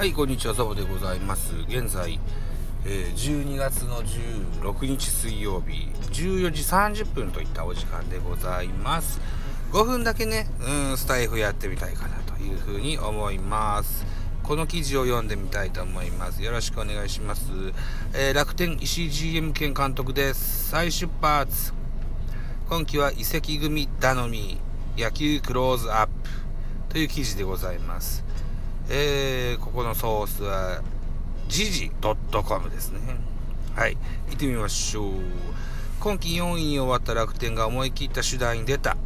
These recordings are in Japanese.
はい、こんにちは、ザボでございます。現在、えー12月の16日水曜日、14時30分といったお時間でございます。5分だけね、うん、スタイフやってみたいかなというふうに思います。この記事を読んでみたいと思います。よろしくお願いします。えー楽天石 GM 兼監督です。再出発。今季は移籍組頼み、野球クローズアップという記事でございます。えーここのソースは、時事 .com ですね。はい、行ってみましょう。今季4位に終わった楽天が思い切った手段に出た。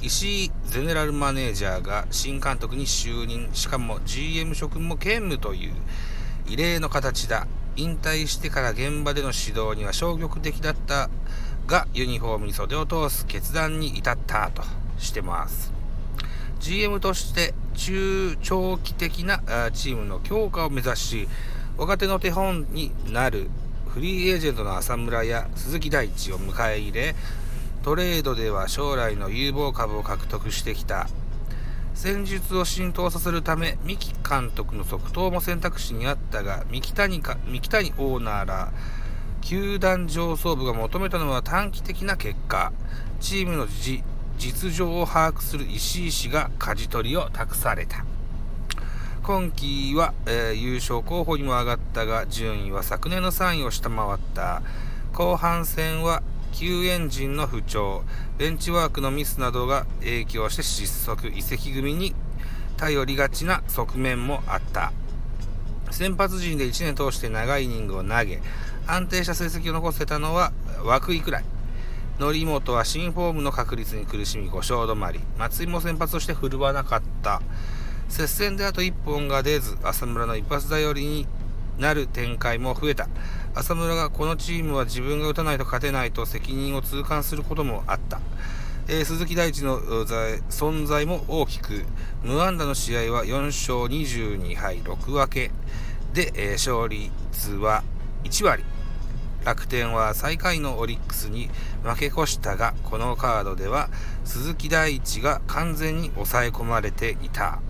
石井ゼネラルマネージャーが新監督に就任、しかも GM 職も兼務という異例の形だ。引退してから現場での指導には消極的だったが、ユニフォームに袖を通す決断に至ったとしてます。GM として中長期的なチームの強化を目指し若手の手本になるフリーエージェントの浅村や鈴木大地を迎え入れトレードでは将来の有望株を獲得してきた。戦術を浸透させるため三木監督の続投も選択肢にあったが三木谷か三木谷オーナーら球団上層部が求めたのは短期的な結果。チームのじ実情を把握する石井氏が舵取りを託された。今季は、えー優勝候補にも上がったが順位は昨年の3位を下回った。後半戦は救援陣の不調。ベンチワークのミスなどが影響して失速。移籍組に頼りがちな側面もあった。先発陣で1年通して長いイニングを投げ安定した成績を残せたのは涌井くらい。則本は新フォームの確率に苦しみ5勝止まり松井も先発として振るわなかった。接戦であと1本が出ず浅村の一発頼りになる展開も増えた。浅村がこのチームは自分が打たないと勝てないと責任を痛感することもあった、えー鈴木大地の存在も大きく無安打の試合は4勝22敗6分けで、えー勝率は1割。楽天は最下位のオリックスに負け越したがこのカードでは鈴木大地が完全に抑え込まれていた。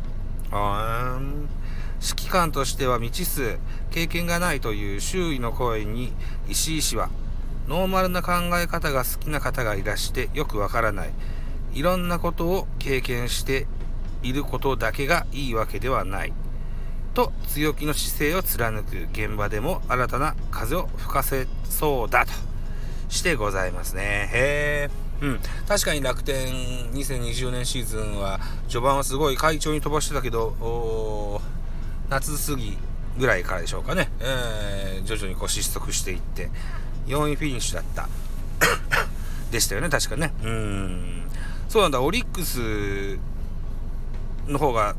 あー指揮官としては未知数。経験がないという周囲の声に石井氏はノーマルな考え方が好きな方がいらしてよくわからない。いろんなことを経験していることだけがいいわけではない。と強気の姿勢を貫く現場でも新たな風を吹かせそうだとしてございますね。へえうん。確かに楽天2020年シーズンは序盤はすごい快調に飛ばしてたけど夏過ぎぐらいからでしょうかね、えー徐々にこう失速していって4位フィニッシュだった。でしたよね確かね。うん。そうなんだ。オリックスの方が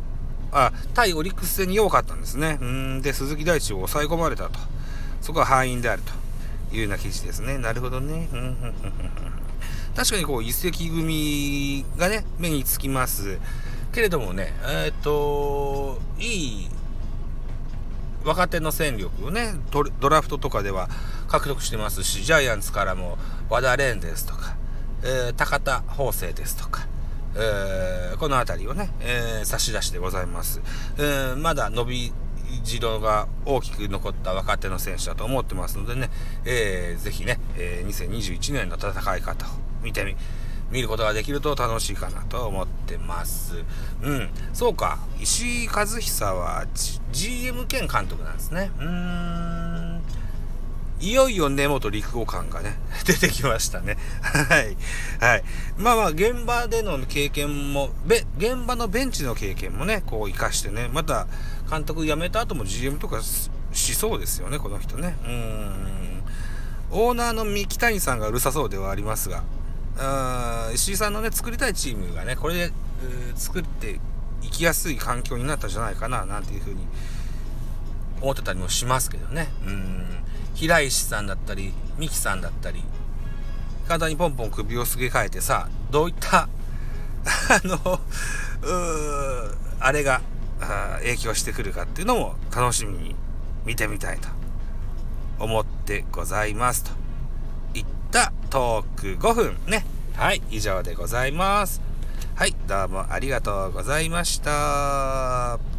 あ対オリックス戦に弱かったんですね。うんで鈴木大地を抑え込まれたと。そこは敗因であると。いうような記事ですね。なるほどね。うん確かにこう一石組がね目につきます。けれどもねえっ、といい若手の戦力をねドドラフトとかでは獲得してますしジャイアンツからも和田蓮ですとか、えー高田法政ですとか、えーこの辺りをね、えー差し出してございます、えーまだ伸びしろが大きく残った若手の選手だと思ってますのでね、えーぜひね、えー2021年の戦い方を見てみ見ることができると楽しいかなと思ってます。うん。そうか。石井和久は、G- GM 兼監督なんですね。うーん。いよいよ根本陸後感がね、出てきましたね。はい。はい。まあまあ、現場での経験も、べ、現場のベンチの経験もね、こう活かしてね、また、監督辞めた後も GM とかしそうですよね、この人ね。うん。オーナーの三木谷さんがうるさそうではありますが、あ石井さんのね作りたいチームがねこれで、作っていきやすい環境になったんじゃないかななんていうふうに思ってたりもしますけどね。うん。平石さんだったり三木さんだったり体にポンポン首をすげ替えてさどういった あのうあれがあ影響してくるかっていうのも楽しみに見てみたいと思ってございますと。いったトーク5分ね。はい以上でございます。はいどうもありがとうございました。